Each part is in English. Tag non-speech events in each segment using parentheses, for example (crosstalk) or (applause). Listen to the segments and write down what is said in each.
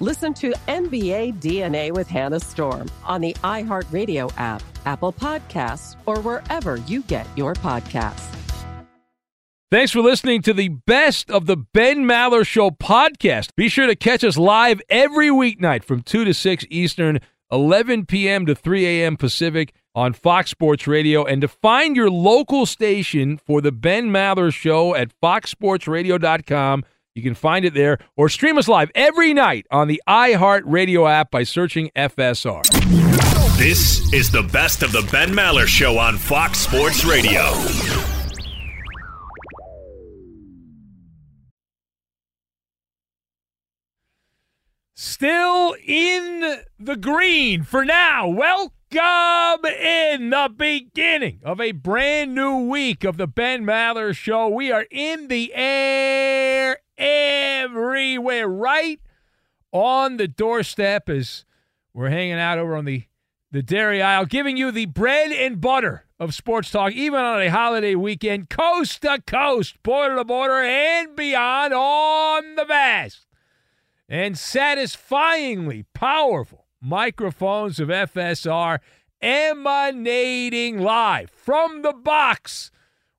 Listen to NBA DNA with Hannah Storm on the iHeartRadio app, Apple Podcasts, or wherever you get your podcasts. Thanks for listening to the best of the Ben Maller Show podcast. Be sure to catch us live every weeknight from 2 to 6 Eastern, 11 p.m. to 3 a.m. Pacific on Fox Sports Radio. And to find your local station for the Ben Maller Show at foxsportsradio.com you can find it there or stream us live every night on the iHeartRadio app by searching FSR. This is the best of the Ben Maller Show on Fox Sports Radio. Still in the green for now. Welcome in the beginning of a brand new week of the Ben Maller Show. We are in the air everywhere, right on the doorstep as we're hanging out over on the, the dairy aisle, giving you the bread and butter of sports talk, even on a holiday weekend, coast to coast, border to border, and beyond on the vast and satisfyingly powerful microphones of FSR emanating live from the box.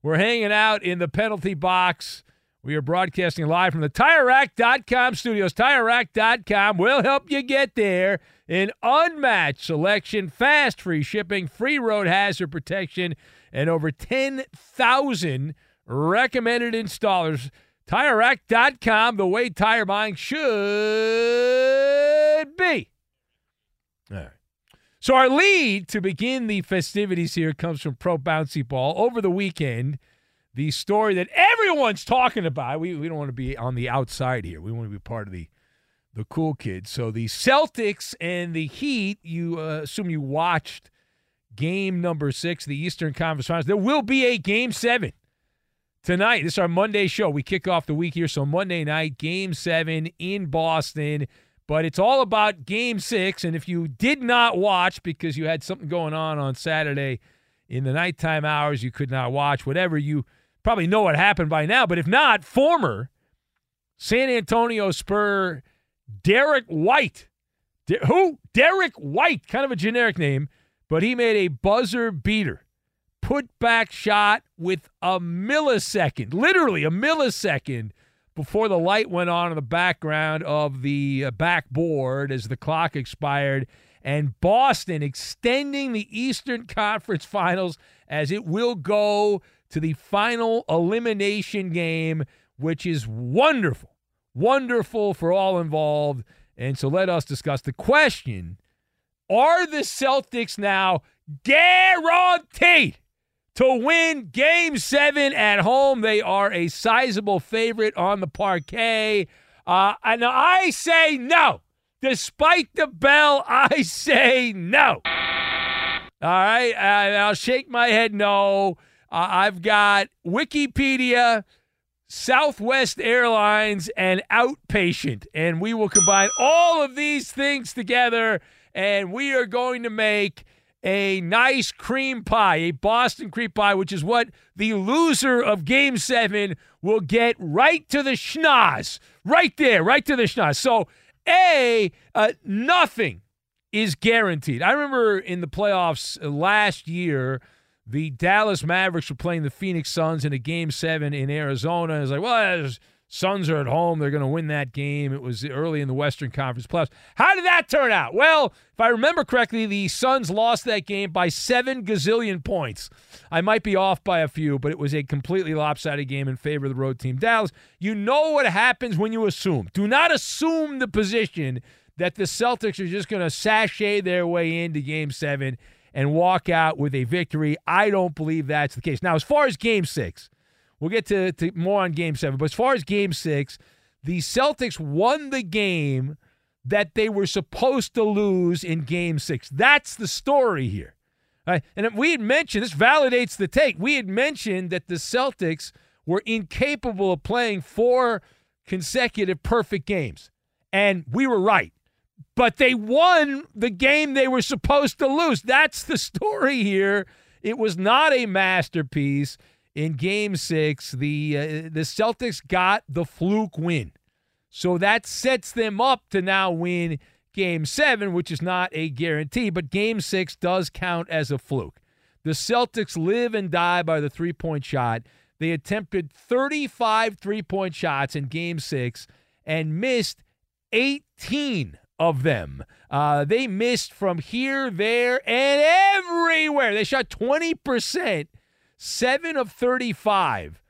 We're hanging out in the penalty box we are broadcasting live from the TireRack.com studios. TireRack.com will help you get there. An unmatched selection, fast free shipping, free road hazard protection, and over 10,000 recommended installers. TireRack.com, the way tire buying should be. All right. So, our lead to begin the festivities here comes from Pro Bouncy Ball. Over the weekend, the story that everyone's talking about. We, we don't want to be on the outside here. We want to be part of the the cool kids. So the Celtics and the Heat. You uh, assume you watched game number six, the Eastern Conference Finals. There will be a game seven tonight. This is our Monday show. We kick off the week here. So Monday night, game seven in Boston. But it's all about game six. And if you did not watch because you had something going on on Saturday in the nighttime hours, you could not watch, whatever you probably know what happened by now, but if not, former San Antonio Spur Derrick White. De- who? Derrick White, kind of a generic name, but he made a buzzer beater. Put back shot with a millisecond, literally a millisecond before the light went on in the background of the uh, backboard as the clock expired. And Boston extending the Eastern Conference Finals as it will go to the final elimination game, which is wonderful, wonderful for all involved. And so let us discuss the question Are the Celtics now guaranteed to win game seven at home? They are a sizable favorite on the parquet. Uh, and I say no. Despite the bell, (laughs) I say no. All right. I, I'll shake my head no. Uh, I've got Wikipedia, Southwest Airlines, and Outpatient. And we will combine all of these things together, and we are going to make a nice cream pie, a Boston cream pie, which is what the loser of game seven will get right to the schnoz. Right there, right to the schnoz. So, A, uh, nothing is guaranteed. I remember in the playoffs last year, the Dallas Mavericks were playing the Phoenix Suns in a game seven in Arizona. It's like, well, Suns are at home. They're going to win that game. It was early in the Western Conference playoffs. How did that turn out? Well, if I remember correctly, the Suns lost that game by seven gazillion points. I might be off by a few, but it was a completely lopsided game in favor of the road team. Dallas, you know what happens when you assume. Do not assume the position that the Celtics are just going to sashay their way into game seven and walk out with a victory. I don't believe that's the case. Now, as far as game six, We'll get to, to more on game seven. But as far as game six, the Celtics won the game that they were supposed to lose in game six. That's the story here. Right? And we had mentioned, this validates the take. We had mentioned that the Celtics were incapable of playing four consecutive perfect games. And we were right. But they won the game they were supposed to lose. That's the story here. It was not a masterpiece in game six, the uh, the Celtics got the fluke win. So that sets them up to now win game seven, which is not a guarantee, but game six does count as a fluke. The Celtics live and die by the three point shot. They attempted 35 three point shots in game six and missed 18 of them. Uh, they missed from here, there, and everywhere. They shot 20% Seven of 35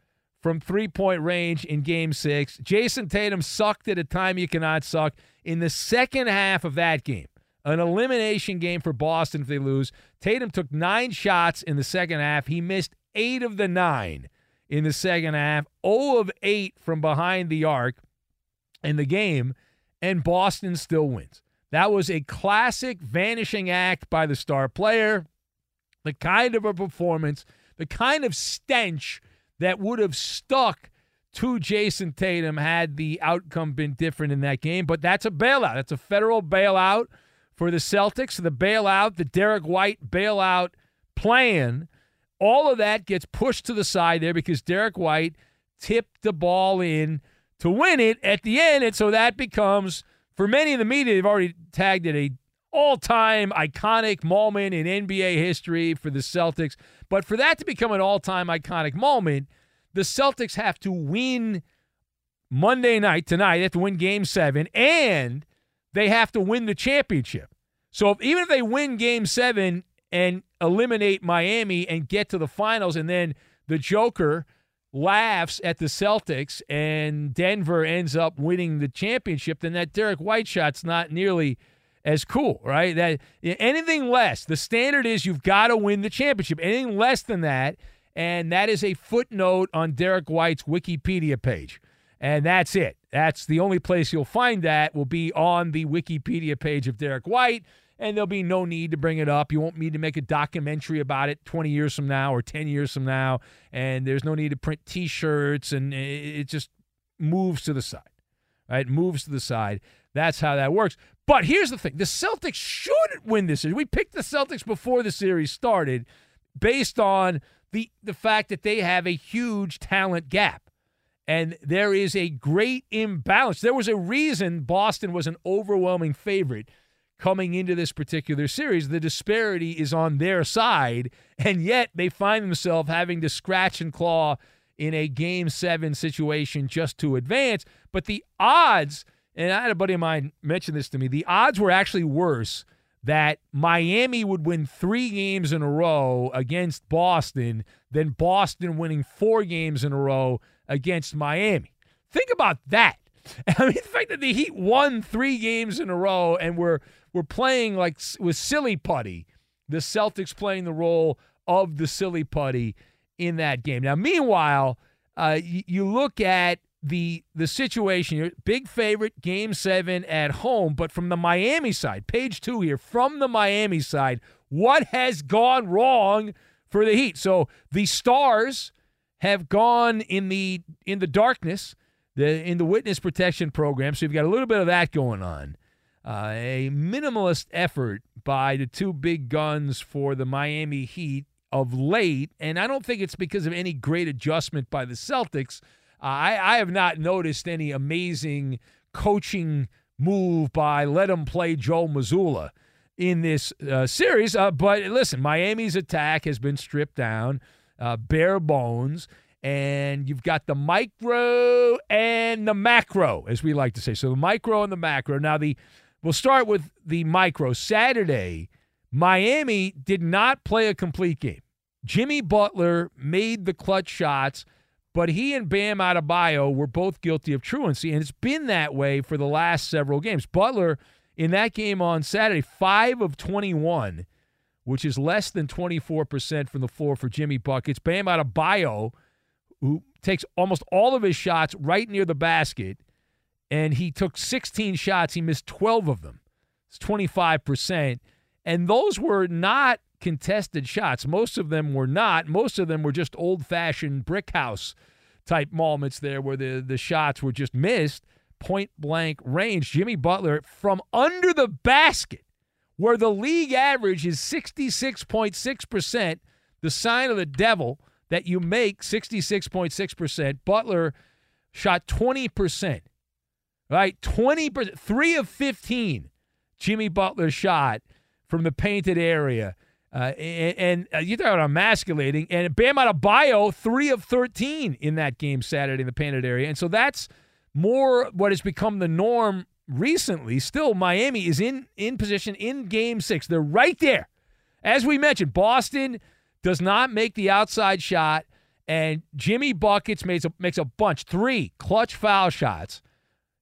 from three point range in game six. Jayson Tatum sucked at a time you cannot suck in the second half of that game. An elimination game for Boston if they lose. Tatum took nine shots in the second half. He missed eight of the nine in the second half, 0 of 8 from behind the arc in the game, and Boston still wins. That was a classic vanishing act by the star player, the kind of a performance the kind of stench that would have stuck to Jayson Tatum had the outcome been different in that game. But that's a bailout. That's a federal bailout for the Celtics. The bailout, the Derrick White bailout plan, all of that gets pushed to the side there because Derrick White tipped the ball in to win it at the end. And so that becomes, for many in the media, they've already tagged it a all time iconic moment in NBA history for the Celtics. But for that to become an all time iconic moment, the Celtics have to win Monday night, tonight. They have to win game seven, and they have to win the championship. So if, even if they win game seven and eliminate Miami and get to the finals, and then the Joker laughs at the Celtics and Denver ends up winning the championship, then that Derrick White shot's not nearly as cool, right? That anything less, the standard is you've got to win the championship. Anything less than that, and that is a footnote on Derrick White's Wikipedia page. And that's it. That's the only place you'll find that will be on the Wikipedia page of Derrick White. And there'll be no need to bring it up. You won't need to make a documentary about it 20 years from now or 10 years from now. And there's no need to print t shirts. And it just moves to the side, right? Moves to the side. That's how that works. But here's the thing the Celtics should win this series. We picked the Celtics before the series started based on the, the fact that they have a huge talent gap. And there is a great imbalance. There was a reason Boston was an overwhelming favorite coming into this particular series. The disparity is on their side, and yet they find themselves having to scratch and claw in a game seven situation just to advance. But the odds and I had a buddy of mine mention this to me. The odds were actually worse that Miami would win three games in a row against Boston than Boston winning four games in a row against Miami. Think about that. (laughs) I mean, the fact that the Heat won three games in a row and we're we're playing like with silly putty, the Celtics playing the role of the silly putty in that game. Now, meanwhile, uh, you, you look at the the situation here. big favorite game seven at home but from the miami side page two here from the miami side What has gone wrong for the Heat? So the stars have gone in the in the darkness, the in the witness protection program. So you've got a little bit of that going on. Uh, a minimalist effort by the two big guns for the Miami Heat of late, and I don't think it's because of any great adjustment by the Celtics. I, I have not noticed any amazing coaching move by let him play Joe Mazzulla in this uh, series. Uh, but listen, Miami's attack has been stripped down, uh, bare bones, and you've got the micro and the macro, as we like to say. So the micro and the macro. Now the we'll start with the micro. Saturday, Miami did not play a complete game. Jimmy Butler made the clutch shots. But he and Bam Adebayo were both guilty of truancy, and it's been that way for the last several games. Butler in that game on Saturday, 5 of 21, which is less than 24% from the floor for Jimmy Buckets. Bam Adebayo, who takes almost all of his shots right near the basket, and he took 16 shots. He missed 12 of them. It's 25%. And those were not contested shots. Most of them were not. Most of them were just old fashioned brick house type moments there where the, the shots were just missed point blank range. Jimmy Butler from under the basket, where the league average is 66.6%, the sign of the devil that you make 66.6%. Butler shot 20%, right? 20%, three of 15 Jimmy Butler shot from the painted area. Uh, and, and uh, you talk about emasculating. And Bam Adebayo, three of 13 in that game Saturday in the painted area. And so that's more what has become the norm recently. Still, Miami is in, in position in game six. They're right there. As we mentioned, Boston does not make the outside shot. And Jimmy Buckets makes a, makes a bunch, three clutch foul shots,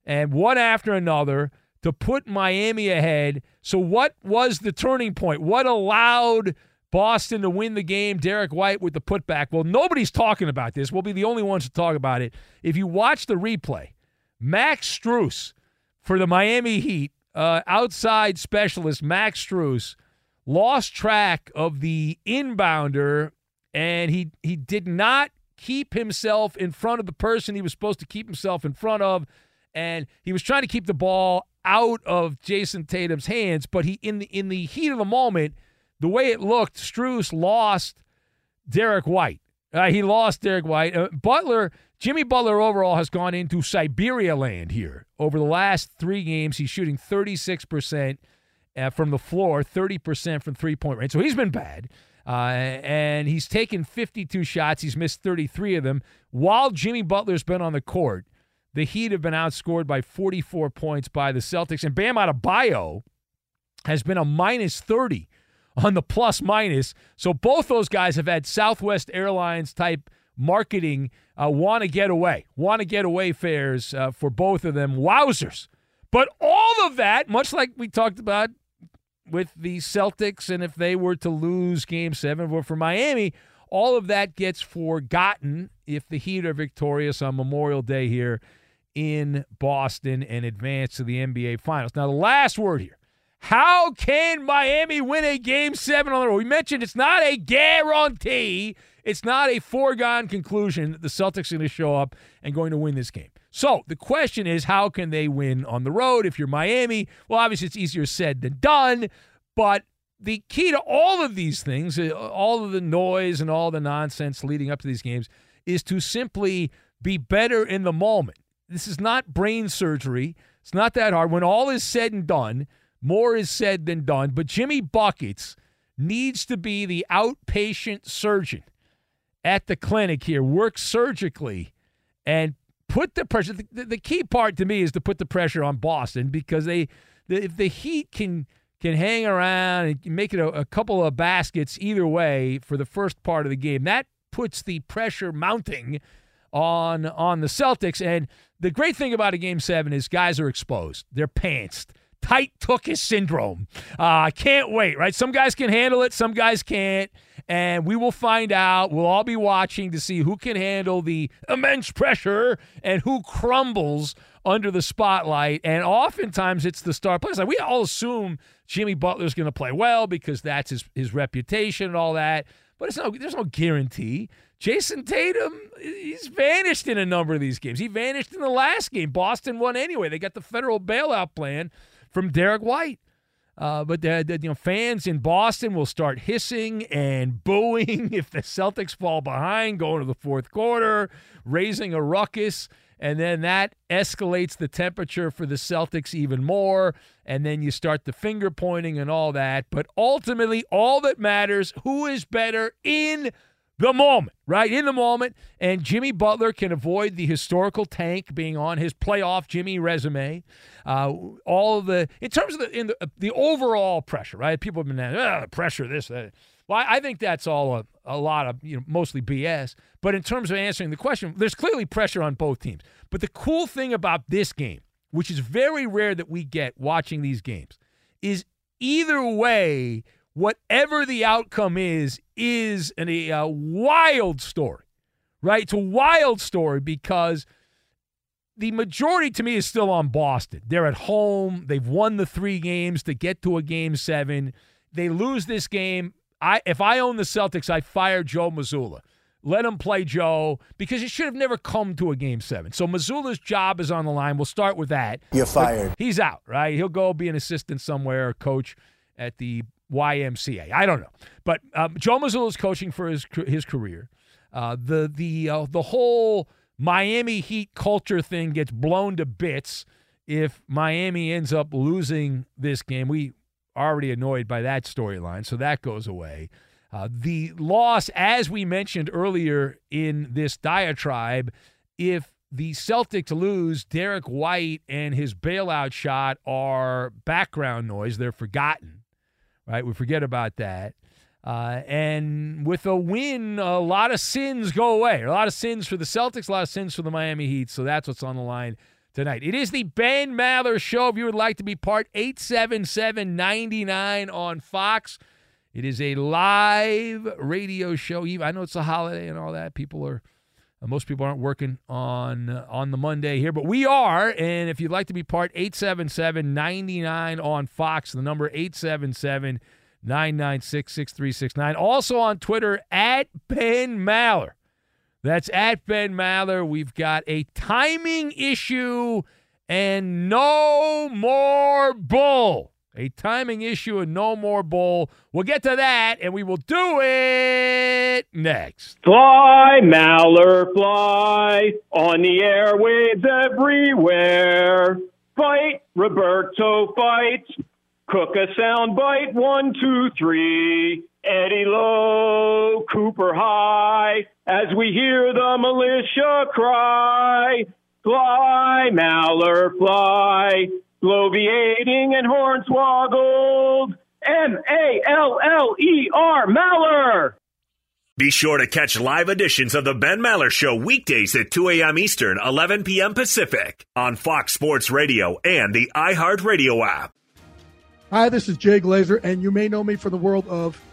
and one after another to put Miami ahead. So, what was the turning point? What allowed Boston to win the game? Derrick White with the putback. Well, nobody's talking about this. We'll be the only ones to talk about it. If you watch the replay, Max Strus for the Miami Heat, uh, outside specialist Max Strus, lost track of the inbounder and he he did not keep himself in front of the person he was supposed to keep himself in front of and he was trying to keep the ball out of Jayson Tatum's hands, but he in the in the heat of the moment, the way it looked, Strus lost Derrick White. Uh, he lost Derrick White. Uh, Butler, Jimmy Butler overall has gone into Siberia land here. Over the last three games, he's shooting 36% uh, from the floor, 30% from three point range. So he's been bad. Uh, and he's taken 52 shots. He's missed 33 of them. While Jimmy Butler's been on the court, the Heat have been outscored by 44 points by the Celtics. And Bam Adebayo has been a minus 30 on the plus minus. So both those guys have had Southwest Airlines type marketing, uh, want to get away, want to get away fares uh, for both of them. Wowzers. But all of that, much like we talked about with the Celtics, and if they were to lose game seven, but for Miami, all of that gets forgotten if the Heat are victorious on Memorial Day here in Boston and advance to the NBA Finals. Now, the last word here. How can Miami win a game seven on the road? We mentioned it's not a guarantee. It's not a foregone conclusion that the Celtics are going to show up and going to win this game. So the question is, how can they win on the road? If you're Miami, well, obviously it's easier said than done. But the key to all of these things, uh, all of the noise and all the nonsense leading up to these games, is to simply be better in the moment. This is not brain surgery. It's not that hard. When all is said and done, more is said than done. But Jimmy Buckets needs to be the outpatient surgeon at the clinic here, work surgically and put the pressure. The, the key part to me is to put the pressure on Boston because they, the, if the Heat can can hang around and make it a, a couple of baskets either way for the first part of the game, that puts the pressure mounting on on the Celtics. And the great thing about a game seven is guys are exposed. They're pantsed. Tight Tookus syndrome. I uh, can't wait, right? Some guys can handle it, some guys can't. And we will find out. We'll all be watching to see who can handle the immense pressure and who crumbles under the spotlight, and oftentimes it's the star players. Like we all assume Jimmy Butler's going to play well because that's his his reputation and all that. But it's no, there's no guarantee. Jayson Tatum, he's vanished in a number of these games. He vanished in the last game. Boston won anyway. They got the federal bailout plan from Derrick White. Uh, but the, the, you know fans in Boston will start hissing and (laughs) booing if the Celtics fall behind, going to the fourth quarter, raising a ruckus, and then that escalates the temperature for the Celtics even more. And then you start the finger pointing and all that. But ultimately, all that matters: who is better in the moment, right? In the moment. And Jimmy Butler can avoid the historical tank being on his playoff Jimmy resume. Uh, all the, in terms of the, in the, the overall pressure, right? People have been, ah, pressure, this, that. Well, I think that's all a, a lot of, you know, mostly BS. But in terms of answering the question, there's clearly pressure on both teams. But the cool thing about this game, which is very rare that we get watching these games, is either way, whatever the outcome is, is an, a, a wild story, right? It's a wild story because the majority to me is still on Boston. They're at home. They've won the three games to get to a game seven. They lose this game. I if I own the Celtics, I fire Joe Mazzulla. Let him play Joe because he should have never come to a game seven. So Mazzulla's job is on the line. We'll start with that. You're fired. But he's out, right? He'll go be an assistant somewhere, or coach at the YMCA. I don't know, but um, Joe is coaching for his his career. Uh, the the uh, the whole Miami Heat culture thing gets blown to bits if Miami ends up losing this game. We already annoyed by that storyline, so that goes away. Uh, the loss, as we mentioned earlier in this diatribe, if the Celtics lose, Derrick White and his bailout shot are background noise. They're forgotten right? We forget about that. Uh, and with a win, a lot of sins go away. A lot of sins for the Celtics, a lot of sins for the Miami Heat. So that's what's on the line tonight. It is the Ben Maller Show. If you would like to be part, 877 99 on Fox. It is a live radio show. I know it's a holiday and all that. People are uh, most people aren't working on uh, on the Monday here, but we are. And if you'd like to be part, 877 99 on Fox, the number 877 996 6369. Also on Twitter, at Ben Maller. That's at Ben Maller. We've got a timing issue and no more bull a timing issue and no more bull. We'll get to that, and we will do it next. Fly, Maller, fly on the airwaves everywhere. Fight, Roberto, fight. Cook a sound bite, one, two, three. Eddie low, Cooper high, as we hear the militia cry. Fly, Maller, fly bloviating and hornswoggled. M A L L E R, Maller. Be sure to catch live editions of the Ben Maller Show weekdays at 2 a.m. Eastern, 11 p.m. Pacific on Fox Sports Radio and the iHeartRadio app. Hi, this is Jay Glazer, and you may know me from the world of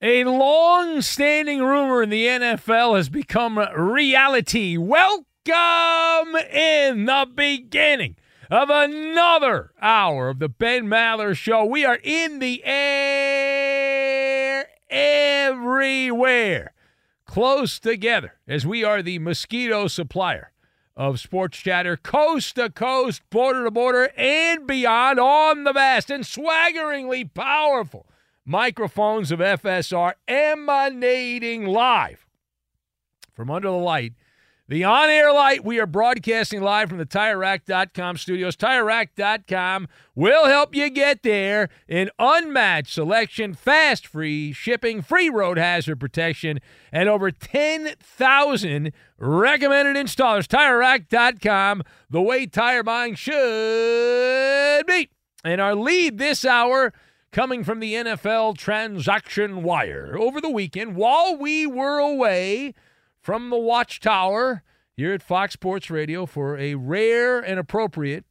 A long standing rumor in the NFL has become reality. Welcome in the beginning of another hour of the Ben Maller Show. We are in the air everywhere, close together, as we are the mosquito supplier of sports chatter, coast to coast, border to border, and beyond on the vast and swaggeringly powerful microphones of FSR emanating live from under the light. The on air light, we are broadcasting live from the TireRack.com studios. TireRack.com will help you get there in unmatched selection, fast free shipping, free road hazard protection, and over 10,000 recommended installers. TireRack.com, the way tire buying should be. And our lead this hour coming from the NFL transaction wire over the weekend while we were away from the watchtower here at Fox Sports Radio for a rare and appropriate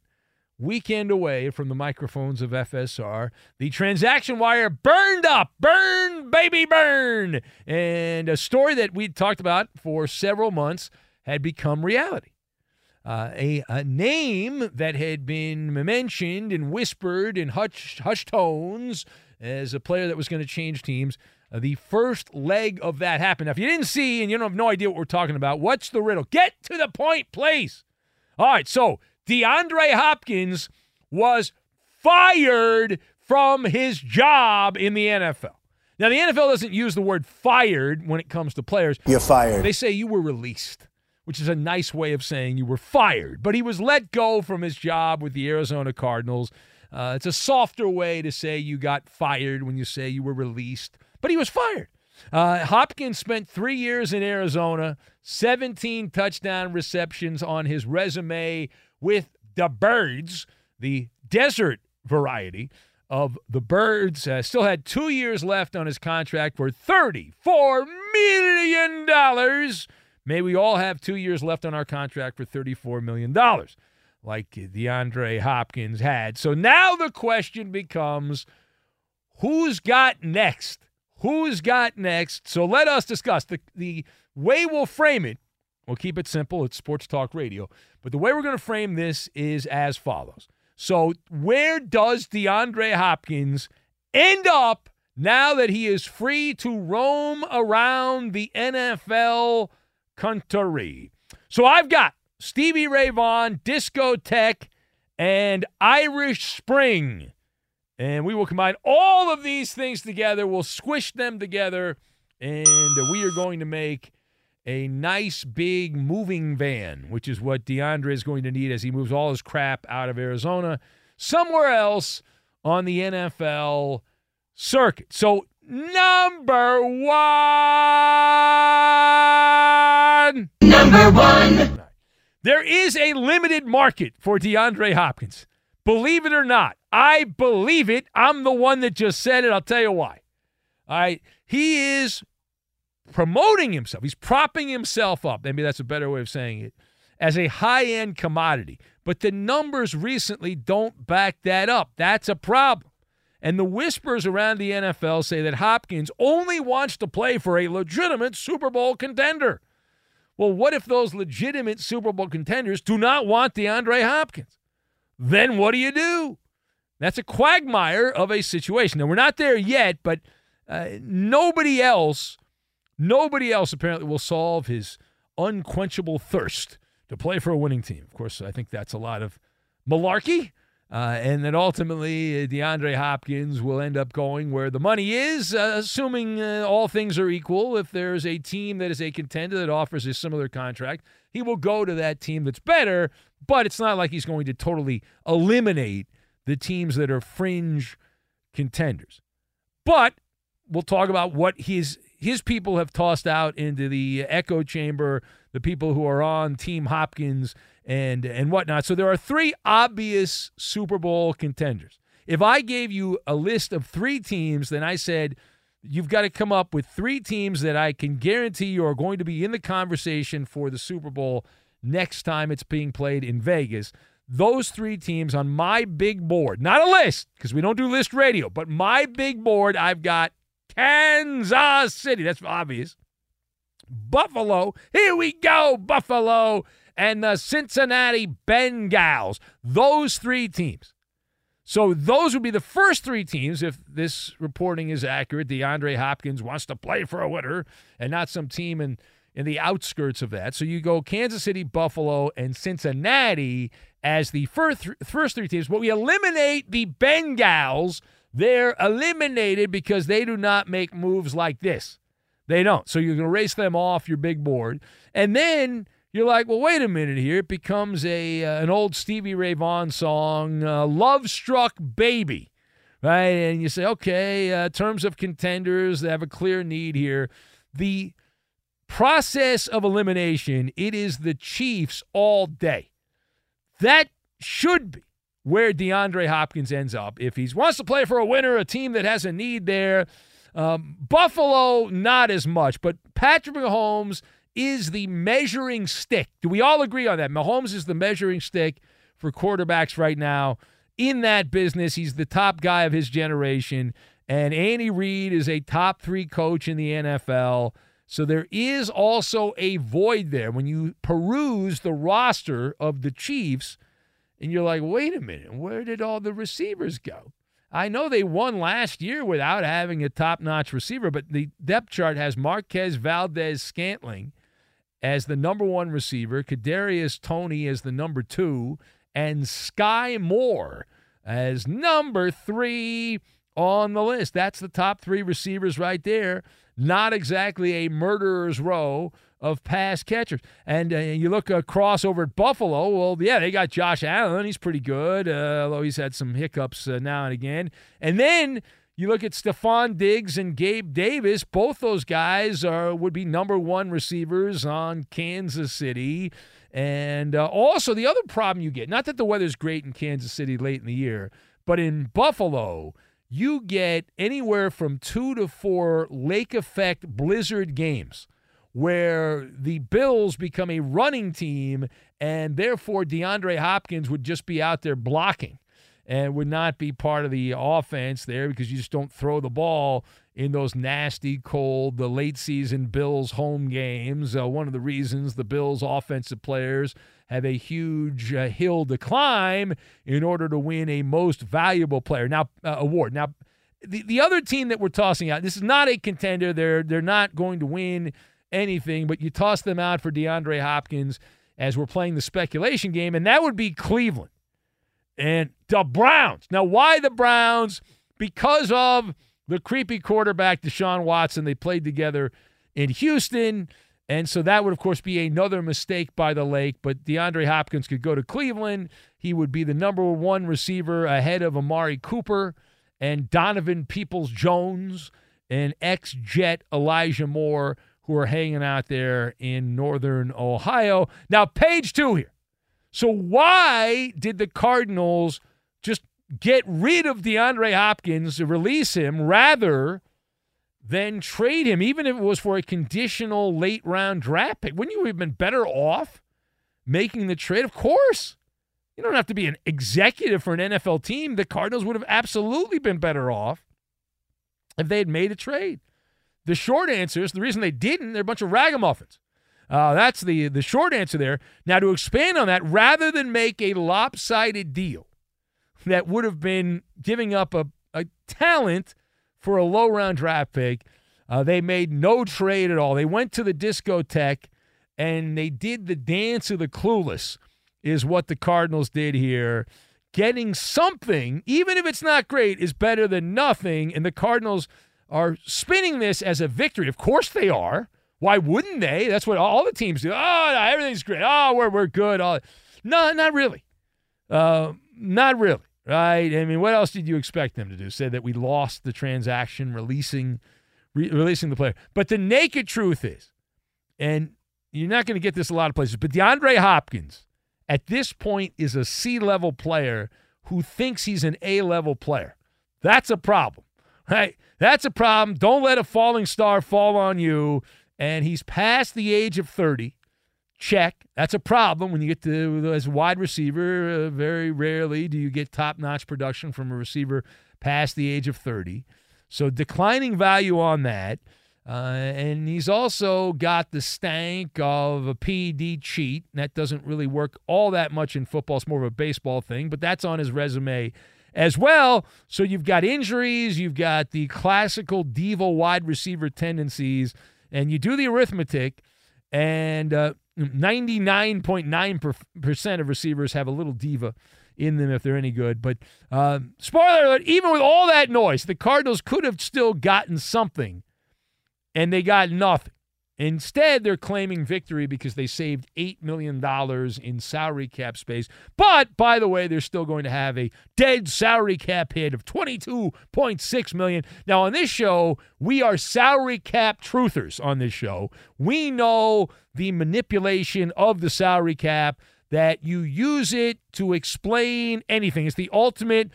weekend away from the microphones of FSR. The transaction wire burned up, burn, baby, burn. And a story that we'd talked about for several months had become reality. Uh, a, a, name that had been mentioned and whispered in hush, hush tones as a player that was going to change teams. Uh, the first leg of that happened. Now, if you didn't see and you don't have no idea what we're talking about, what's the riddle? Get to the point, please. All right, so DeAndre Hopkins was fired from his job in the NFL. Now, the NFL doesn't use the word fired when it comes to players. You're fired. They say you were released which is a nice way of saying you were fired. But he was let go from his job with the Arizona Cardinals. Uh, it's a softer way to say you got fired when you say you were released, but he was fired. Uh, Hopkins spent three years in Arizona, 17 touchdown receptions on his resume with the Birds, the desert variety of the Birds. Uh, still had two years left on his contract for $34 million. May we all have two years left on our contract for $34 million, like DeAndre Hopkins had. So now the question becomes who's got next? Who's got next? So let us discuss. The, the way we'll frame it, we'll keep it simple. It's Sports Talk Radio. But the way we're going to frame this is as follows. So, where does DeAndre Hopkins end up now that he is free to roam around the NFL country? So, I've got Stevie Ray Vaughan, Discotheque, and Irish Spring. And we will combine all of these things together. We'll squish them together, and we are going to make a nice big moving van, which is what DeAndre is going to need as he moves all his crap out of Arizona somewhere else on the NFL circuit. So, number one. Number one. There is a limited market for DeAndre Hopkins. Believe it or not. I believe it. I'm the one that just said it. I'll tell you why. All right. He is promoting himself. He's propping himself up. Maybe that's a better way of saying it. As a high end commodity. But the numbers recently don't back that up. That's a problem. And the whispers around the NFL say that Hopkins only wants to play for a legitimate Super Bowl contender. Well, what if those legitimate Super Bowl contenders do not want DeAndre Hopkins? Then what do you do? That's a quagmire of a situation. Now, we're not there yet, but uh, nobody else Nobody else apparently will solve his unquenchable thirst to play for a winning team. Of course, I think that's a lot of malarkey. Uh, and that ultimately uh, DeAndre Hopkins will end up going where the money is, uh, assuming uh, all things are equal. If there's a team that is a contender that offers a similar contract, he will go to that team that's better, but it's not like he's going to totally eliminate the teams that are fringe contenders. But we'll talk about what his his people have tossed out into the echo chamber the people who are on Team Hopkins and and whatnot. So there are three obvious Super Bowl contenders. If I gave you a list of three teams, then I said you've got to come up with three teams that I can guarantee you are going to be in the conversation for the Super Bowl next time it's being played in Vegas. Those three teams on my big board, not a list, because we don't do list radio, but my big board, I've got Kansas City. That's obvious. Buffalo. Here we go, Buffalo. And the Cincinnati Bengals. Those three teams. So those would be the first three teams if this reporting is accurate. DeAndre Hopkins wants to play for a winner and not some team in, in the outskirts of that. So you go Kansas City, Buffalo, and Cincinnati as the first, first three teams. But we eliminate the Bengals – they're eliminated because they do not make moves like this. They don't. So you're going to race them off your big board. And then you're like, well, wait a minute here. It becomes a uh, an old Stevie Ray Vaughan song, uh, Love Struck Baby. Right? And you say, okay, uh, terms of contenders, they have a clear need here. The process of elimination, it is the Chiefs all day. That should be where DeAndre Hopkins ends up. If he wants to play for a winner, a team that has a need there, um, Buffalo, not as much, but Patrick Mahomes is the measuring stick. Do we all agree on that? Mahomes is the measuring stick for quarterbacks right now in that business. He's the top guy of his generation. And Andy Reid is a top three coach in the NFL. So there is also a void there. When you peruse the roster of the Chiefs, and you're like, wait a minute, where did all the receivers go? I know they won last year without having a top notch receiver, but the depth chart has Marquez Valdes Scantling as the number one receiver, Kadarius Toney as the number two, and Skyy Moore as number three on the list. That's the top three receivers right there. Not exactly a murderer's row of pass catchers. And uh, you look across over at Buffalo, well, yeah, they got Josh Allen. He's pretty good, uh, although he's had some hiccups uh, now and again. And then you look at Stefon Diggs and Gabe Davis. Both those guys are would be number one receivers on Kansas City. And uh, also, the other problem you get, not that the weather's great in Kansas City late in the year, But in Buffalo, you get anywhere from two to four lake effect blizzard games where the Bills become a running team and therefore DeAndre Hopkins would just be out there blocking and would not be part of the offense there because you just don't throw the ball in those nasty, cold, the late season Bills home games. Uh, one of the reasons the Bills offensive players have a huge uh, hill to climb in order to win a most valuable player now uh, award. Now, the, the other team that we're tossing out, this is not a contender. They're they're not going to win anything, but you toss them out for DeAndre Hopkins as we're playing the speculation game, and that would be Cleveland and the Browns. Now, why the Browns? Because of the creepy quarterback, Deshaun Watson. They played together in Houston. And so that would, of course, be another mistake by the lake. But DeAndre Hopkins could go to Cleveland. He would be the number one receiver ahead of Amari Cooper and Donovan Peoples Jones and ex Jet Elijah Moore, who are hanging out there in northern Ohio. Now, page two here. So, why did the Cardinals just get rid of DeAndre Hopkins, release him, rather than trade him, even if it was for a conditional late round draft pick? Wouldn't you have been better off making the trade? Of course. You don't have to be an executive for an NFL team. The Cardinals would have absolutely been better off if they had made a trade. The short answer is the reason they didn't, they're a bunch of ragamuffins. Uh, that's the, the short answer there. Now, to expand on that, rather than make a lopsided deal that would have been giving up a, a talent for a low round draft pick, uh, they made no trade at all. They went to the discotheque and they did the dance of the clueless, is what the Cardinals did here. Getting something, even if it's not great, is better than nothing. And the Cardinals are spinning this as a victory. Of course they are. Why wouldn't they? That's what all the teams do. Oh, no, everything's great. Oh, we're, we're good. Oh, no, not really. Uh, not really, right? I mean, what else did you expect them to do? Say that we lost the transaction, releasing, re- releasing the player. But the naked truth is, and you're not going to get this a lot of places, but DeAndre Hopkins at this point is a C level player who thinks he's an A level player. That's a problem, right? That's a problem. Don't let a falling star fall on you and he's past the age of 30. Check. That's a problem when you get to as a wide receiver. Uh, very rarely do you get top notch production from a receiver past the age of 30. So declining value on that. Uh, and he's also got the stank of a PED cheat. That doesn't really work all that much in football. It's more of a baseball thing, but that's on his resume as well. So you've got injuries, you've got the classical diva wide receiver tendencies and you do the arithmetic, and uh, 99.9% of receivers have a little diva in them if they're any good. But uh, spoiler alert, even with all that noise, the Cardinals could have still gotten something, and they got nothing. Instead, they're claiming victory because they saved $8 million in salary cap space. But, by the way, they're still going to have a dead salary cap hit of 22.6 million. Now, on this show, we are salary cap truthers on this show. We know the manipulation of the salary cap, that you use it to explain anything. It's the ultimate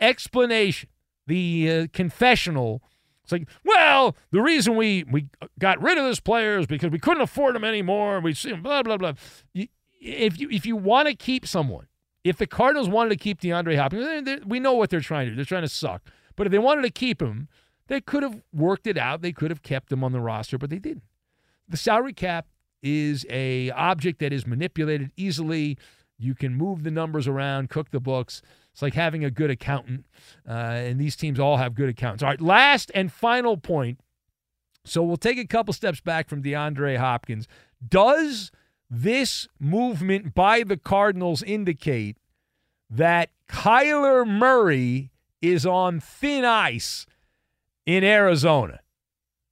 explanation, the uh, confessional it's like, well, the reason we we got rid of this player is because we couldn't afford him anymore. We see him, blah blah blah. if you if you want to keep someone, if the Cardinals wanted to keep DeAndre Hopkins, they, they, we know what they're trying to do. They're trying to suck. But if they wanted to keep him, they could have worked it out. They could have kept him on the roster, but they didn't. The salary cap is a object that is manipulated easily. You can move the numbers around, cook the books. It's like having a good accountant, uh, and these teams all have good accountants. All right, last and final point. So we'll take a couple steps back from DeAndre Hopkins. Does this movement by the Cardinals indicate that Kyler Murray is on thin ice in Arizona?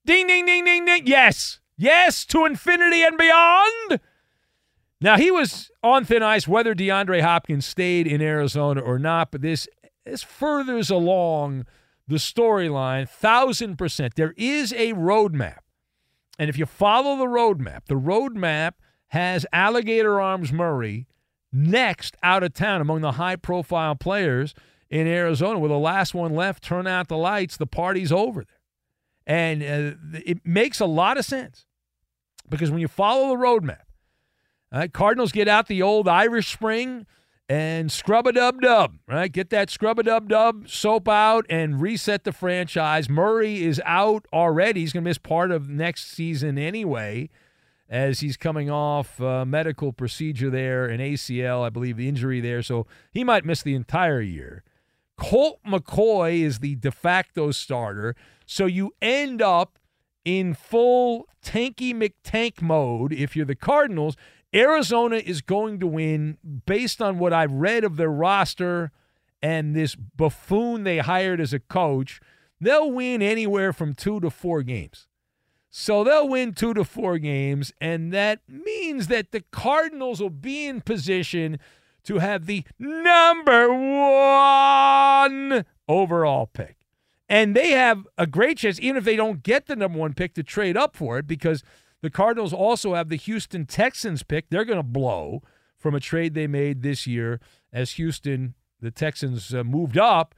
Ding, ding, ding, ding, ding. Yes. Yes, to infinity and beyond. Now, he was on thin ice whether DeAndre Hopkins stayed in Arizona or not, but this, this furthers along the storyline, thousand percent. There is a roadmap. And if you follow the roadmap, the roadmap has Alligator Arms Murray next out of town among the high profile players. in Arizona with the last one left, turn out the lights, the party's over there. And uh, it makes a lot of sense because when you follow the roadmap, right, Cardinals get out the old Irish Spring and scrub a dub dub, right? Get that scrub a dub dub soap out and reset the franchise. Murray is out already. He's going to miss part of next season anyway, as he's coming off a medical procedure there, an ACL, I believe, the injury there. So he might miss the entire year. Colt McCoy is the de facto starter. So you end up in full tanky McTank mode if you're the Cardinals. Arizona is going to win based on what I've read of their roster and this buffoon they hired as a coach. They'll win anywhere from two to four games. So they'll win two to four games, and that means that the Cardinals will be in position to have the number one overall pick. And they have a great chance, even if they don't get the number one pick, to trade up for it because the Cardinals also have the Houston Texans pick. They're going to blow from a trade they made this year as Houston, the Texans, uh, moved up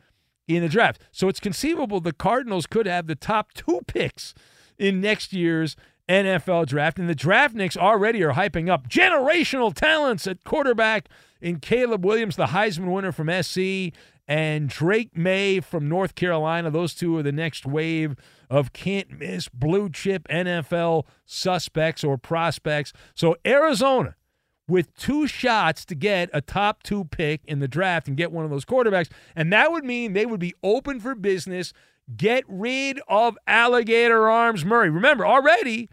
in the draft. So it's conceivable the Cardinals could have the top two picks in next year's NFL draft. And the draftniks already are hyping up generational talents at quarterback in Caleb Williams, the Heisman winner from SC, and Drake Maye from North Carolina. Those two are the next wave of can't miss blue chip NFL suspects or prospects. So Arizona with two shots to get a top two pick in the draft and get one of those quarterbacks. And that would mean they would be open for business. Get rid of Alligator Arms Murray. Remember, already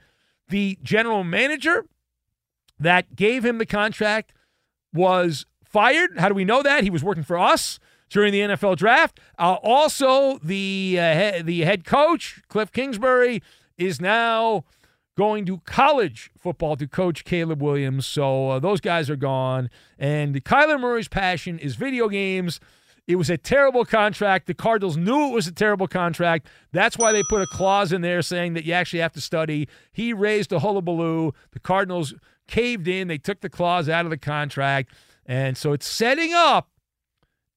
the general manager that gave him the contract was fired. How do we know that? He was working for us during the NFL draft. Uh, also, the uh, he- the head coach Cliff Kingsbury is now going to college football to coach Caleb Williams. So uh, those guys are gone. And Kyler Murray's passion is video games. It was a terrible contract. The Cardinals knew it was a terrible contract. That's why they put a clause in there saying that you actually have to study. He raised a hullabaloo. The Cardinals caved in. They took the clause out of the contract. And so it's setting up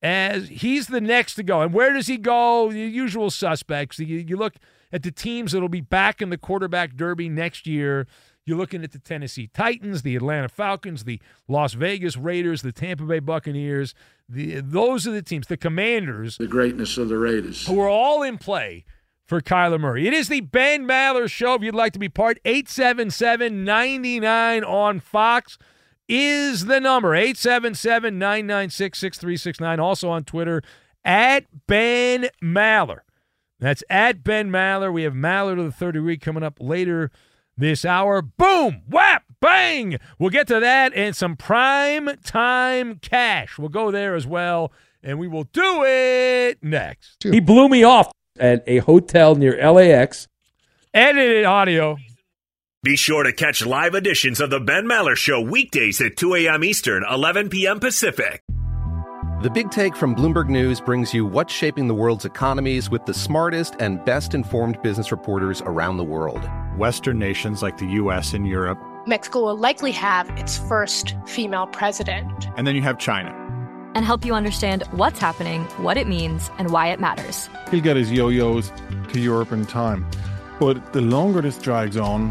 as he's the next to go. And where does he go? The usual suspects. You, you look at the teams that'll be back in the quarterback derby next year. You're looking at the Tennessee Titans, the Atlanta Falcons, the Las Vegas Raiders, the Tampa Bay Buccaneers. The, those are the teams, the Commanders. The greatness of the Raiders. Who are all in play for Kyler Murray. It is the Ben Maller Show. If you'd like to be part, 877 99 on Fox is the number 877 996 6369. Also on Twitter at Ben Maller. That's at Ben Maller. We have Maller to the 30 week coming up later this hour. Boom, whap, bang. We'll get to that and some prime time cash. We'll go there as well, and we will do it next. He blew me off at a hotel near LAX. Edited audio. Be sure to catch live editions of the Ben Maller Show weekdays at 2 a.m. Eastern, 11 p.m. Pacific. The Big Take from Bloomberg News brings you what's shaping the world's economies with the smartest and best informed business reporters around the world. Western nations like the U.S. and Europe. Mexico will likely have its first female president. And then you have China. And help you understand what's happening, what it means, and why it matters. He'll get his yo yos to Europe in time. But the longer this drags on,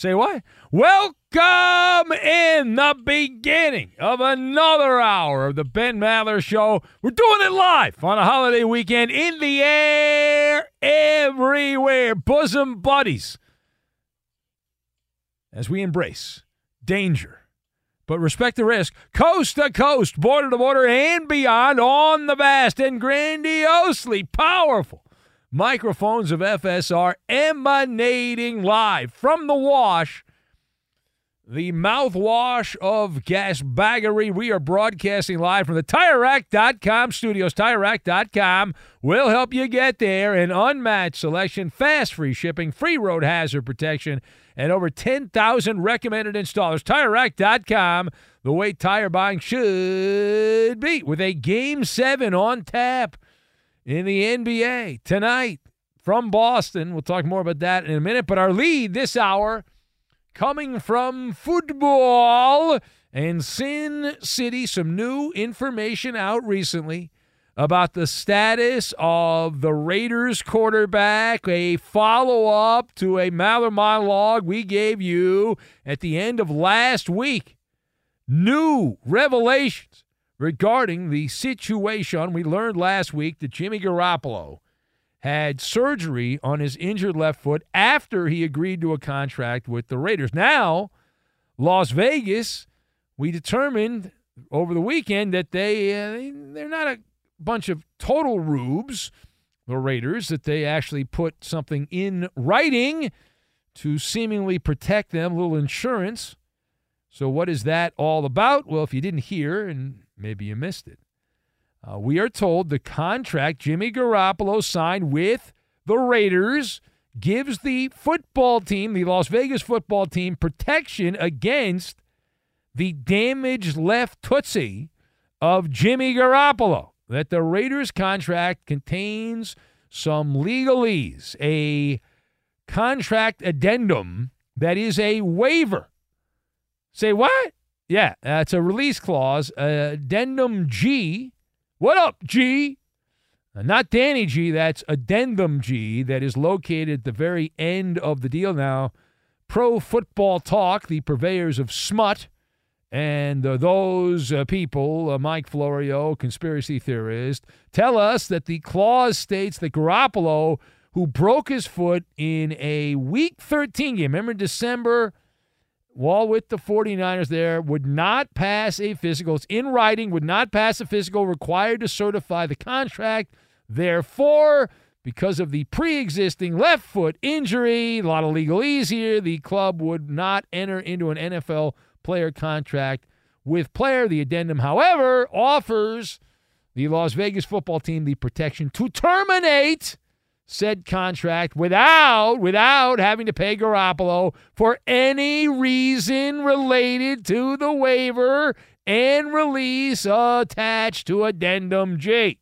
Say what? Welcome in the beginning of another hour of the Ben Maller Show. We're doing it live on a holiday weekend in the air, everywhere. Bosom buddies. As we embrace danger, but respect the risk, coast to coast, border to border, and beyond on the vast and grandiosely powerful microphones of FSR emanating live from the wash, the mouthwash of gas baggery. We are broadcasting live from the TireRack.com studios. TireRack.com will help you get there. An unmatched selection, fast free shipping, free road hazard protection, and over 10,000 recommended installers. TireRack.com, the way tire buying should be, with a Game 7 on tap in the NBA tonight from Boston. We'll talk more about that in a minute. But our lead this hour coming from football and Sin City. Some new information out recently about the status of the Raiders quarterback, a follow up to a Maller monologue we gave you at the end of last week. New revelations regarding the situation. We learned last week that Jimmy Garoppolo had surgery on his injured left foot after he agreed to a contract with the Raiders. Now, Las Vegas, we determined over the weekend that they uh, they're not a bunch of total rubes, the Raiders, that they actually put something in writing to seemingly protect them, a little insurance. So, what is that all about? Well, if you didn't hear, and maybe you missed it, uh, we are told the contract Jimmy Garoppolo signed with the Raiders gives the football team, the Las Vegas football team, protection against the damaged left Tootsie of Jimmy Garoppolo. That the Raiders contract contains some legalese, a contract addendum that is a waiver. Say what? Yeah, that's a release clause, uh, addendum G. What up, G? Uh, not Danny G, that's addendum G that is located at the very end of the deal. Now, Pro Football Talk, the purveyors of smut, and uh, those uh, people, uh, Mike Florio, conspiracy theorist, tell us that the clause states that Garoppolo, who broke his foot in a Week 13 game, remember December, while with the 49ers there, would not pass a physical. It's in writing, would not pass a physical required to certify the contract. Therefore, because of the pre existing left foot injury, a lot of legalese here, the club would not enter into an NFL player contract with player. The addendum, however, offers the Las Vegas football team the protection to terminate said contract without without having to pay Garoppolo for any reason related to the waiver and release attached to addendum G.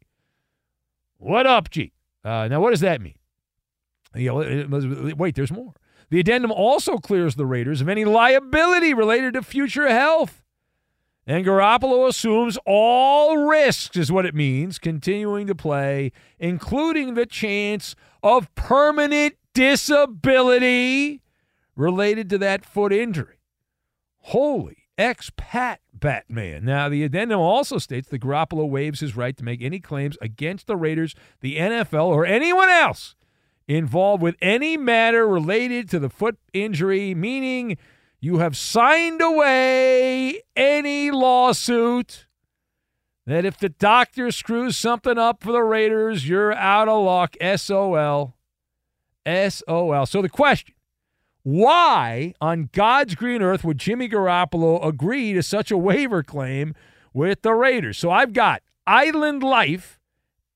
What up, G? Uh, now, what does that mean? You know, wait, there's more. The addendum also clears the Raiders of any liability related to future health. And Garoppolo assumes all risks, is what it means, continuing to play, including the chance of permanent disability related to that foot injury. Holy expat Batman. Now, the addendum also states that Garoppolo waives his right to make any claims against the Raiders, the NFL, or anyone else involved with any matter related to the foot injury, meaning you have signed away any lawsuit that if the doctor screws something up for the Raiders, you're out of luck. SOL. SOL. So the question why on God's green earth would Jimmy Garoppolo agree to such a waiver claim with the Raiders? So I've got Island Life,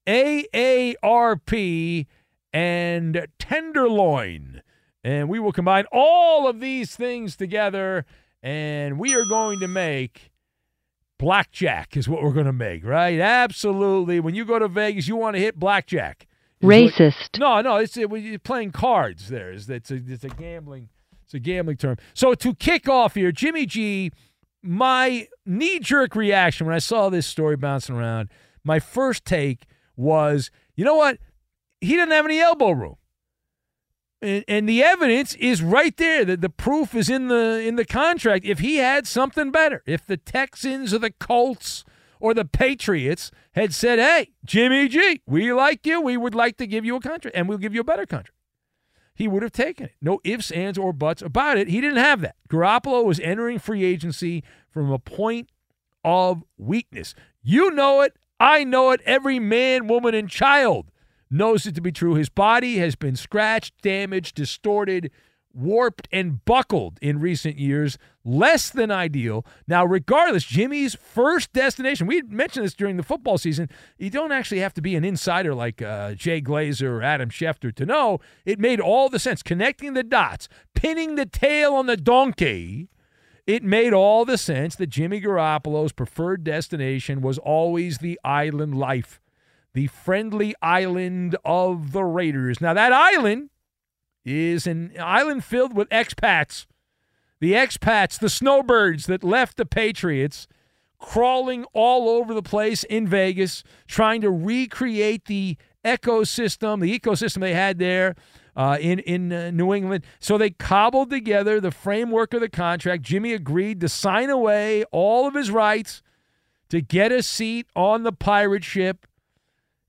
AARP, and Tenderloin. And we will combine all of these things together, and we are going to make blackjack, is what we're going to make, right? Absolutely. When you go to Vegas, you want to hit blackjack. Racist. What, no, no, it's it, you're playing cards. There is it's a it's a gambling it's a gambling term. So to kick off here, Jimmy G, my knee jerk reaction when I saw this story bouncing around, my first take was, you know what? He doesn't have any elbow room. And, and the evidence is right there. That the proof is in the in the contract. If he had something better, if the Texans or the Colts or the Patriots had said, "Hey, Jimmy G, we like you. We would like to give you a contract, and we'll give you a better contract," he would have taken it. No ifs, ands, or buts about it. He didn't have that. Garoppolo was entering free agency from a point of weakness. You know it. I know it. Every man, woman, and child knows it to be true. His body has been scratched, damaged, distorted, warped, and buckled in recent years. Less than ideal. Now, regardless, Jimmy's first destination, we mentioned this during the football season. You don't actually have to be an insider like uh, Jay Glazer or Adam Schefter to know it made all the sense. Connecting the dots, pinning the tail on the donkey. It made all the sense that Jimmy Garoppolo's preferred destination was always the island life the friendly island of the Raiders. Now, that island is an island filled with expats. The expats, the snowbirds that left the Patriots, crawling all over the place in Vegas, trying to recreate the ecosystem, the ecosystem they had there uh, in in uh, New England. So they cobbled together the framework of the contract. Jimmy agreed to sign away all of his rights to get a seat on the pirate ship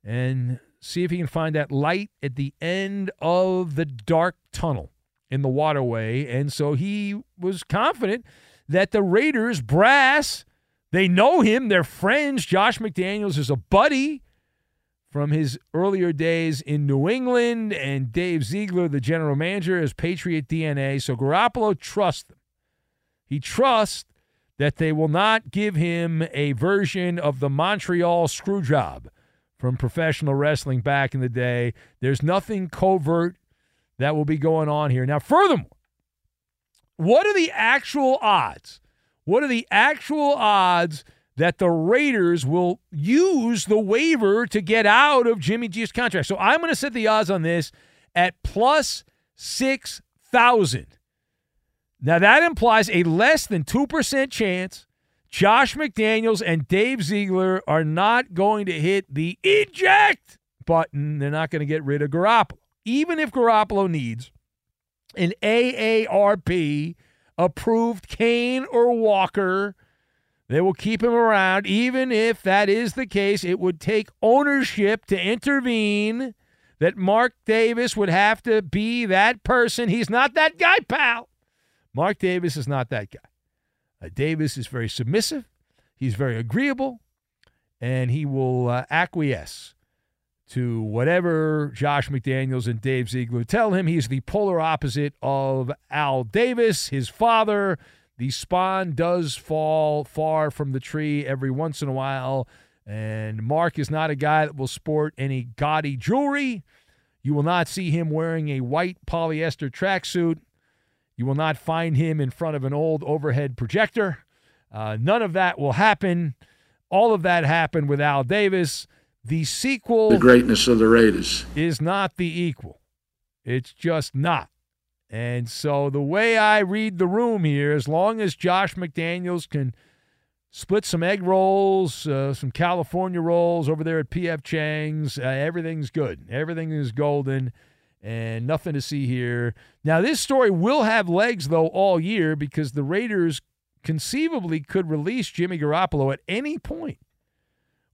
and see if he can find that light at the end of the dark tunnel in the waterway. And so he was confident that the Raiders brass, they know him, they're friends. Josh McDaniels is a buddy from his earlier days in New England, and Dave Ziegler, the general manager, has Patriot DNA. So Garoppolo trusts them. He trusts that they will not give him a version of the Montreal screw job from professional wrestling back in the day. There's nothing covert that will be going on here. Now, furthermore, what are the actual odds? What are the actual odds that the Raiders will use the waiver to get out of Jimmy G's contract? So I'm going to set the odds on this at plus 6,000. Now, that implies a less than 2% chance Josh McDaniels and Dave Ziegler are not going to hit the eject button. They're not going to get rid of Garoppolo. Even if Garoppolo needs an AARP approved cane or Walker, they will keep him around. Even if that is the case, it would take ownership to intervene, that Mark Davis would have to be that person. He's not that guy, pal. Mark Davis is not that guy. Uh, Davis is very submissive, he's very agreeable, and he will uh, acquiesce to whatever Josh McDaniels and Dave Ziegler tell him. He's the polar opposite of Al Davis, his father. The spawn does fall far from the tree every once in a while. And Mark is not a guy that will sport any gaudy jewelry. You will not see him wearing a white polyester tracksuit. You will not find him in front of an old overhead projector. Uh, none of that will happen. All of that happened with Al Davis. The sequel, the greatness of the Raiders, is not the equal. It's just not. And so the way I read the room here, as long as Josh McDaniels can split some egg rolls, uh, some California rolls over there at PF Chang's, uh, everything's good. Everything is golden and nothing to see here. Now, this story will have legs, though, all year because the Raiders conceivably could release Jimmy Garoppolo at any point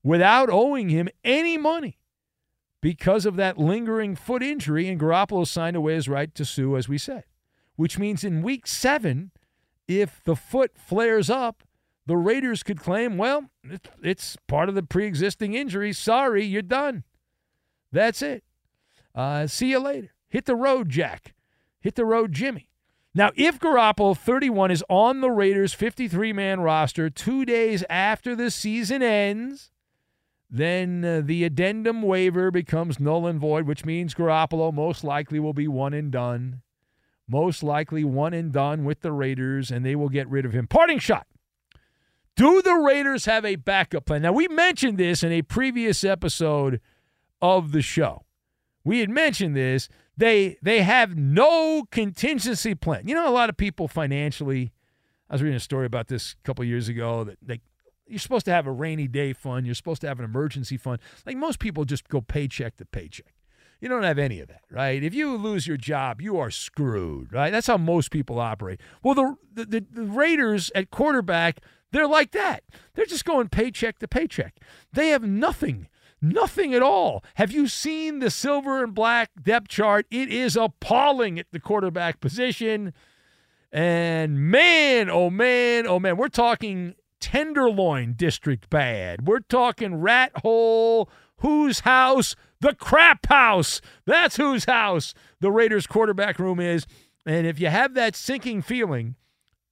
without owing him any money because of that lingering foot injury, and Garoppolo signed away his right to sue, as we said, which means in week seven, if the foot flares up, the Raiders could claim, well, it's part of the pre existing injury. Sorry, you're done. That's it. Uh, see you later. Hit the road, Jack. Hit the road, Jimmy. Now, if Garoppolo, 31, is on the Raiders' 53 man roster two days after the season ends, then uh, the addendum waiver becomes null and void, which means Garoppolo most likely will be one and done. Most likely one and done with the Raiders, and they will get rid of him. Parting shot. Do the Raiders have a backup plan? Now, we mentioned this in a previous episode of the show. We had mentioned this. They they have no contingency plan. You know, a lot of people financially. I was reading a story about this a couple years ago that they you're supposed to have a rainy day fund. You're supposed to have an emergency fund. Like most people just go paycheck to paycheck. You don't have any of that, right? If you lose your job, you are screwed, right? That's how most people operate. Well, the the, the Raiders at quarterback, they're like that. They're just going paycheck to paycheck. They have nothing Nothing at all. Have you seen the silver and black depth chart? It is appalling at the quarterback position. And man, oh man, oh man, we're talking Tenderloin district bad. We're talking rat hole, whose house? The crap house. That's whose house the Raiders quarterback room is. And if you have that sinking feeling,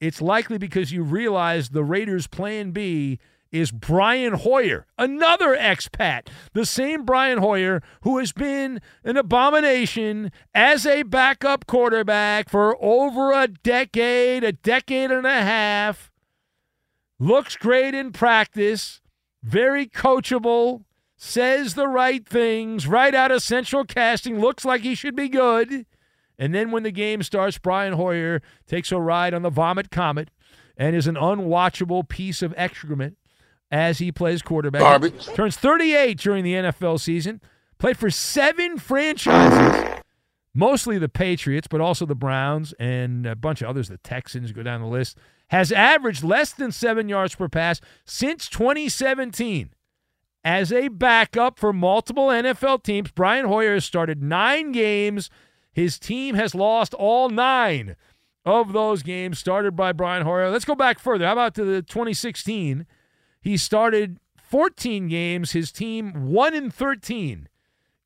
it's likely because you realize the Raiders' plan B is Brian Hoyer, another expat. The same Brian Hoyer who has been an abomination as a backup quarterback for over a decade, a decade and a half. Looks great in practice, very coachable, says the right things right out of central casting, looks like he should be good. And then when the game starts, Brian Hoyer takes a ride on the Vomit Comet and is an unwatchable piece of excrement as he plays quarterback. Garbage. Turns 38 during the NFL season. Played for seven franchises, mostly the Patriots, but also the Browns and a bunch of others. The Texans go down the list. Has averaged less than seven yards per pass since 2017. As a backup for multiple NFL teams, Brian Hoyer has started nine games. His team has lost all nine of those games started by Brian Hoyer. Let's go back further. How about to the 2016? He started 14 games. His team 1 in 13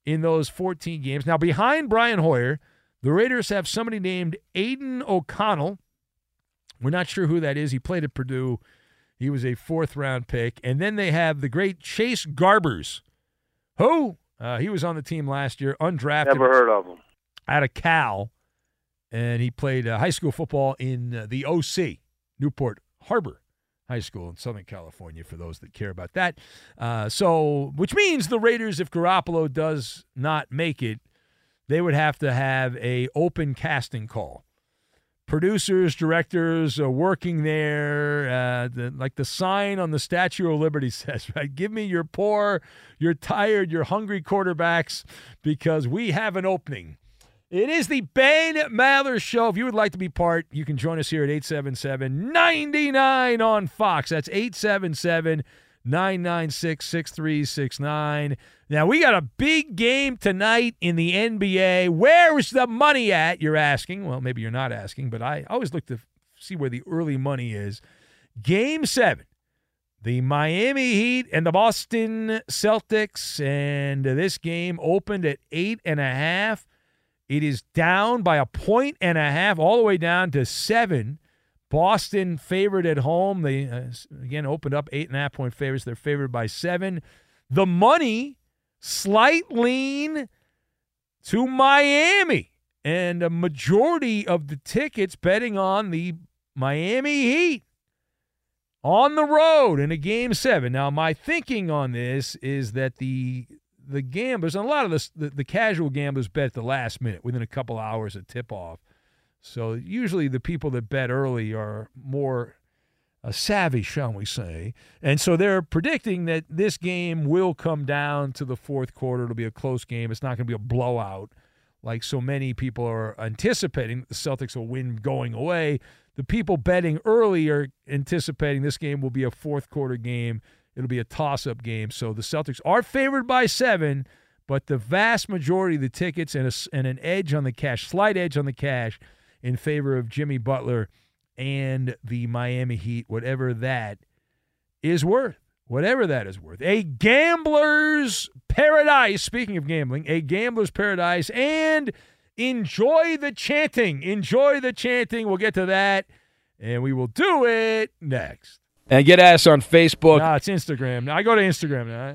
in those 14 games. Now, behind Brian Hoyer, the Raiders have somebody named Aidan O'Connell. We're not sure who that is. He played at Purdue. He was a fourth round pick. And then they have the great Chase Garbers. Who? Uh, he was on the team last year, undrafted. Never heard of him. Out of Cal. And he played uh, high school football in uh, the OC, Newport Harbor High School in Southern California, for those that care about that. Uh, so, which means the Raiders, if Garoppolo does not make it, they would have to have a open casting call. Producers, directors are working there, uh, the, like the sign on the Statue of Liberty (laughs) says, right? Give me your poor, your tired, your hungry quarterbacks because we have an opening. It is the Ben Maller Show. If you would like to be part, you can join us here at 877 99 on Fox. That's 877 996 6369. Now, we got a big game tonight in the NBA. Where's the money at? You're asking. Well, maybe you're not asking, but I always look to see where the early money is. Game seven, the Miami Heat and the Boston Celtics. And this game opened at eight and a half. It is down by a point and a half, all the way down to seven. Boston favored at home. They uh, again opened up eight and a half point favorites. They're favored by seven. The money, slight lean to Miami. And a majority of the tickets betting on the Miami Heat on the road in a game seven. Now, my thinking on this is that the the gamblers, and a lot of the, the, casual gamblers bet the last minute, within a couple hours of tip off. So usually the people that bet early are more uh, savvy, shall we say. And so they're predicting that this game will come down to the fourth quarter. It'll be a close game. It's not going to be a blowout like so many people are anticipating. The Celtics will win going away. The people betting early are anticipating this game will be a fourth quarter game. It'll be a toss up game. So the Celtics are favored by seven, but the vast majority of the tickets and, a, and an edge on the cash, slight edge on the cash in favor of Jimmy Butler and the Miami Heat, whatever that is worth. Whatever that is worth. A gambler's paradise. Speaking of gambling, a gambler's paradise. And enjoy the chanting. Enjoy the chanting. We'll get to that. And we will do it next. And get us on Facebook. Nah, it's Instagram. I go to Instagram now.